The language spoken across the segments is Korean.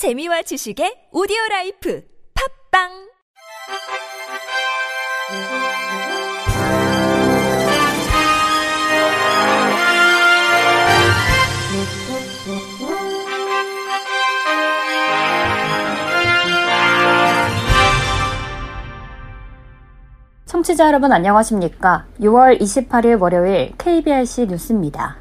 재미와 지식의 오디오 라이프 팝빵 청취자 여러분 안녕하십니까? 6월 28일 월요일 KBRC 뉴스입니다.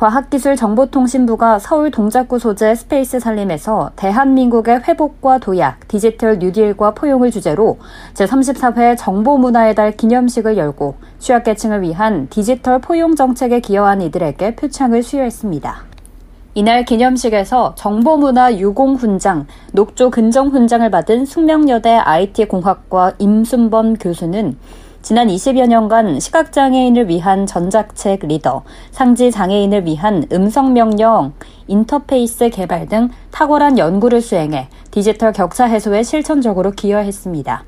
과학기술정보통신부가 서울 동작구 소재 스페이스 살림에서 대한민국의 회복과 도약, 디지털 뉴딜과 포용을 주제로 제34회 정보문화의 달 기념식을 열고 취약계층을 위한 디지털 포용 정책에 기여한 이들에게 표창을 수여했습니다. 이날 기념식에서 정보문화 유공훈장, 녹조 근정훈장을 받은 숙명여대 IT공학과 임순범 교수는 지난 20여 년간 시각장애인을 위한 전자책 리더, 상지 장애인을 위한 음성명령, 인터페이스 개발 등 탁월한 연구를 수행해 디지털 격차 해소에 실천적으로 기여했습니다.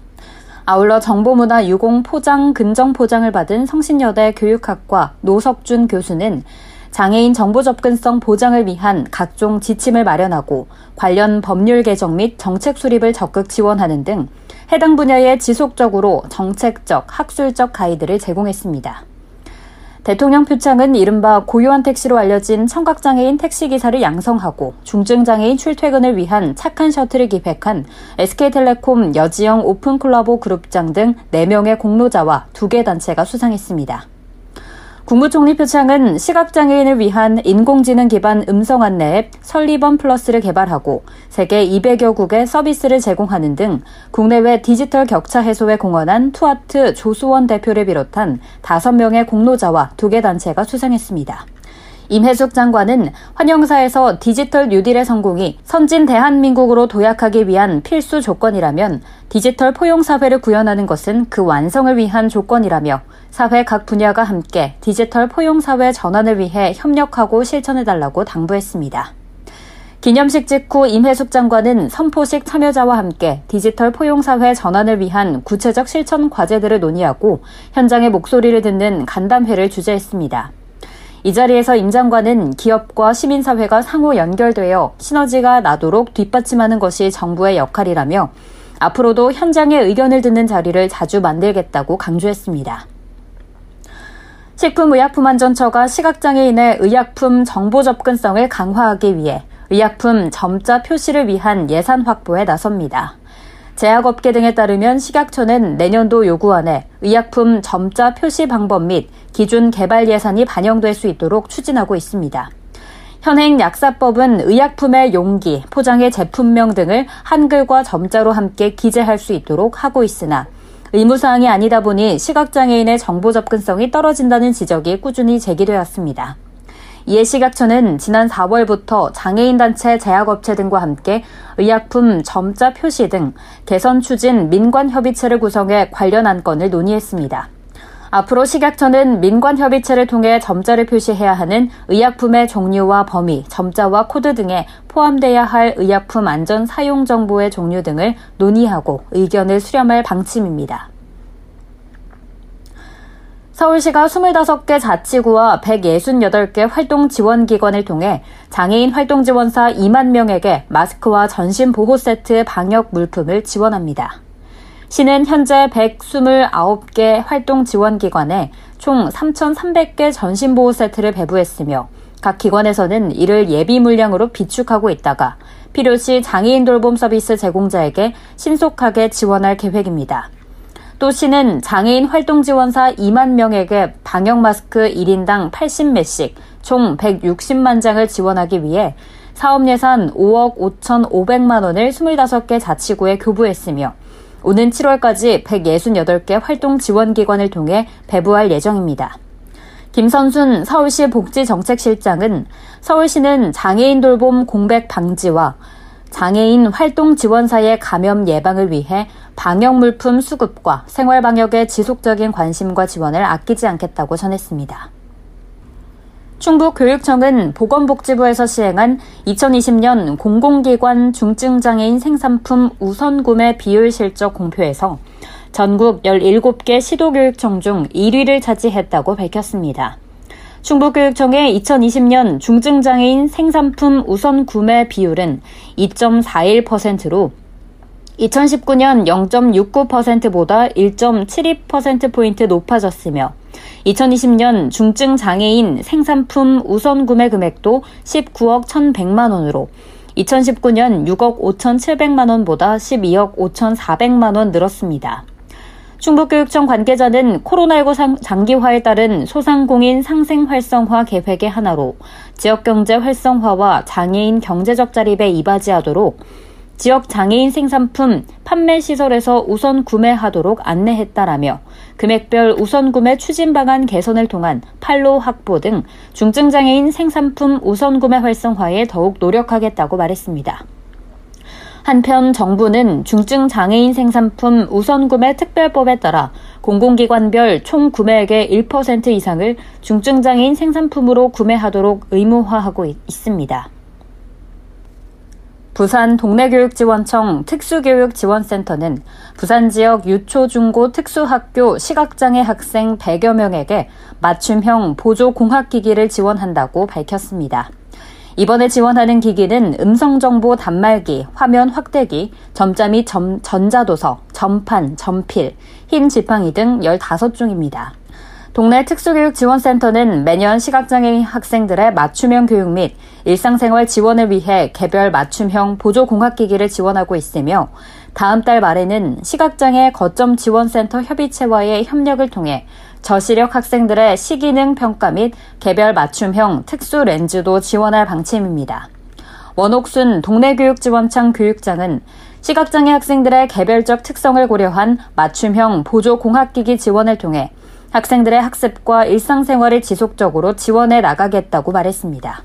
아울러 정보문화 유공 포장 근정 포장을 받은 성신여대 교육학과 노석준 교수는 장애인 정보 접근성 보장을 위한 각종 지침을 마련하고 관련 법률 개정 및 정책 수립을 적극 지원하는 등 해당 분야에 지속적으로 정책적, 학술적 가이드를 제공했습니다. 대통령 표창은 이른바 고요한 택시로 알려진 청각장애인 택시기사를 양성하고 중증장애인 출퇴근을 위한 착한 셔틀을 기획한 SK텔레콤 여지영 오픈콜라보 그룹장 등 4명의 공로자와 2개 단체가 수상했습니다. 국무총리 표창은 시각장애인을 위한 인공지능 기반 음성 안내 앱 설리번 플러스를 개발하고 세계 200여국에 서비스를 제공하는 등 국내외 디지털 격차 해소에 공헌한 투아트 조수원 대표를 비롯한 5명의 공로자와 2개 단체가 수상했습니다. 임혜숙 장관은 환영사에서 디지털 뉴딜의 성공이 선진 대한민국으로 도약하기 위한 필수 조건이라면 디지털 포용사회를 구현하는 것은 그 완성을 위한 조건이라며 사회 각 분야가 함께 디지털 포용사회 전환을 위해 협력하고 실천해달라고 당부했습니다. 기념식 직후 임혜숙 장관은 선포식 참여자와 함께 디지털 포용사회 전환을 위한 구체적 실천 과제들을 논의하고 현장의 목소리를 듣는 간담회를 주재했습니다. 이 자리에서 임 장관은 기업과 시민사회가 상호 연결되어 시너지가 나도록 뒷받침하는 것이 정부의 역할이라며 앞으로도 현장의 의견을 듣는 자리를 자주 만들겠다고 강조했습니다. 식품의약품안전처가 시각장애인의 의약품 정보 접근성을 강화하기 위해 의약품 점자 표시를 위한 예산 확보에 나섭니다. 제약업계 등에 따르면 식약처는 내년도 요구안에 의약품 점자 표시 방법 및 기준 개발 예산이 반영될 수 있도록 추진하고 있습니다. 현행 약사법은 의약품의 용기, 포장의 제품명 등을 한글과 점자로 함께 기재할 수 있도록 하고 있으나 의무사항이 아니다 보니 시각장애인의 정보 접근성이 떨어진다는 지적이 꾸준히 제기되었습니다. 이에 식약처는 지난 4월부터 장애인 단체 제약업체 등과 함께 의약품 점자 표시 등 개선 추진 민관협의체를 구성해 관련 안건을 논의했습니다. 앞으로 식약처는 민관협의체를 통해 점자를 표시해야 하는 의약품의 종류와 범위, 점자와 코드 등에 포함돼야 할 의약품 안전 사용 정보의 종류 등을 논의하고 의견을 수렴할 방침입니다. 서울시가 25개 자치구와 168개 활동 지원 기관을 통해 장애인 활동 지원사 2만 명에게 마스크와 전신 보호 세트 방역 물품을 지원합니다. 시는 현재 129개 활동 지원 기관에 총 3,300개 전신 보호 세트를 배부했으며 각 기관에서는 이를 예비 물량으로 비축하고 있다가 필요시 장애인 돌봄 서비스 제공자에게 신속하게 지원할 계획입니다. 또 시는 장애인 활동 지원사 2만 명에게 방역 마스크 1인당 80매씩 총 160만 장을 지원하기 위해 사업 예산 5억 5,500만 원을 25개 자치구에 교부했으며 오는 7월까지 168개 활동 지원 기관을 통해 배부할 예정입니다. 김선순 서울시 복지정책실장은 서울시는 장애인 돌봄 공백 방지와 장애인 활동 지원사의 감염 예방을 위해 방역 물품 수급과 생활 방역에 지속적인 관심과 지원을 아끼지 않겠다고 전했습니다. 충북교육청은 보건복지부에서 시행한 2020년 공공기관 중증장애인 생산품 우선 구매 비율 실적 공표에서 전국 17개 시도교육청 중 1위를 차지했다고 밝혔습니다. 충북교육청의 2020년 중증장애인 생산품 우선 구매 비율은 2.41%로 2019년 0.69%보다 1.72%포인트 높아졌으며 2020년 중증 장애인 생산품 우선 구매 금액도 19억 1,100만 원으로 2019년 6억 5,700만 원보다 12억 5,400만 원 늘었습니다. 충북교육청 관계자는 코로나19 장기화에 따른 소상공인 상생 활성화 계획의 하나로 지역경제 활성화와 장애인 경제적 자립에 이바지하도록 지역 장애인 생산품 판매 시설에서 우선 구매하도록 안내했다라며 금액별 우선 구매 추진 방안 개선을 통한 판로 확보 등 중증 장애인 생산품 우선 구매 활성화에 더욱 노력하겠다고 말했습니다. 한편 정부는 중증 장애인 생산품 우선 구매 특별법에 따라 공공기관별 총 구매액의 1% 이상을 중증 장애인 생산품으로 구매하도록 의무화하고 있습니다. 부산 동래교육지원청 특수교육지원센터는 부산 지역 유초, 중고 특수학교 시각장애 학생 100여 명에게 맞춤형 보조공학기기를 지원한다고 밝혔습니다. 이번에 지원하는 기기는 음성정보 단말기, 화면 확대기, 점자 및 점, 전자도서, 점판, 점필, 흰 지팡이 등 15종입니다. 동네 특수교육 지원센터는 매년 시각장애인 학생들의 맞춤형 교육 및 일상생활 지원을 위해 개별 맞춤형 보조공학기기를 지원하고 있으며 다음 달 말에는 시각장애 거점 지원센터 협의체와의 협력을 통해 저시력 학생들의 시기능 평가 및 개별 맞춤형 특수 렌즈도 지원할 방침입니다. 원옥순 동네교육지원청 교육장은 시각장애 학생들의 개별적 특성을 고려한 맞춤형 보조공학기기 지원을 통해 학생들의 학습과 일상생활을 지속적으로 지원해 나가겠다고 말했습니다.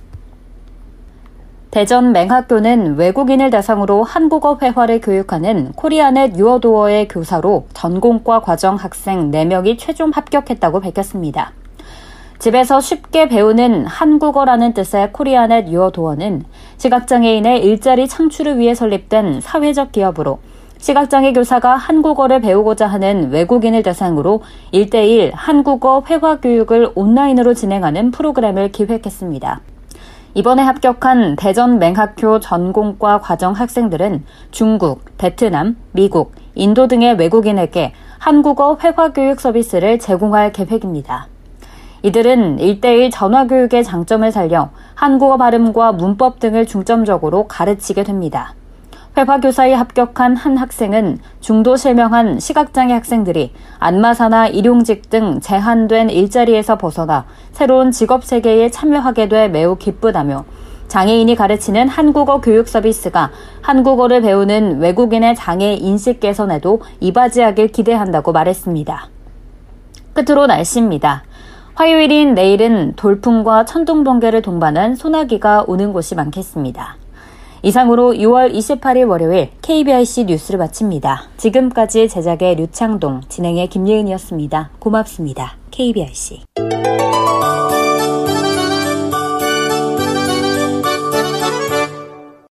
대전 맹학교는 외국인을 대상으로 한국어 회화를 교육하는 코리아넷 유어도어의 교사로 전공과 과정 학생 4명이 최종 합격했다고 밝혔습니다. 집에서 쉽게 배우는 한국어라는 뜻의 Korean at Your Door는 시각장애인의 일자리 창출을 위해 설립된 사회적 기업으로 시각장애 교사가 한국어를 배우고자 하는 외국인을 대상으로 1대1 한국어 회화 교육을 온라인으로 진행하는 프로그램을 기획했습니다. 이번에 합격한 대전 맹학교 전공과 과정 학생들은 중국, 베트남, 미국, 인도 등의 외국인에게 한국어 회화 교육 서비스를 제공할 계획입니다. 이들은 1대1 전화교육의 장점을 살려 한국어 발음과 문법 등을 중점적으로 가르치게 됩니다. 회화교사에 합격한 한 학생은 중도 실명한 시각장애 학생들이 안마사나 일용직 등 제한된 일자리에서 벗어나 새로운 직업 세계에 참여하게 돼 매우 기쁘다며 장애인이 가르치는 한국어 교육 서비스가 한국어를 배우는 외국인의 장애 인식 개선에도 이바지하길 기대한다고 말했습니다. 끝으로 날씨입니다. 화요일인 내일은 돌풍과 천둥 번개를 동반한 소나기가 오는 곳이 많겠습니다. 이상으로 6월 28일 월요일 KBIC 뉴스를 마칩니다. 지금까지 제작의 류창동, 진행의 김예은이었습니다. 고맙습니다. KBIC.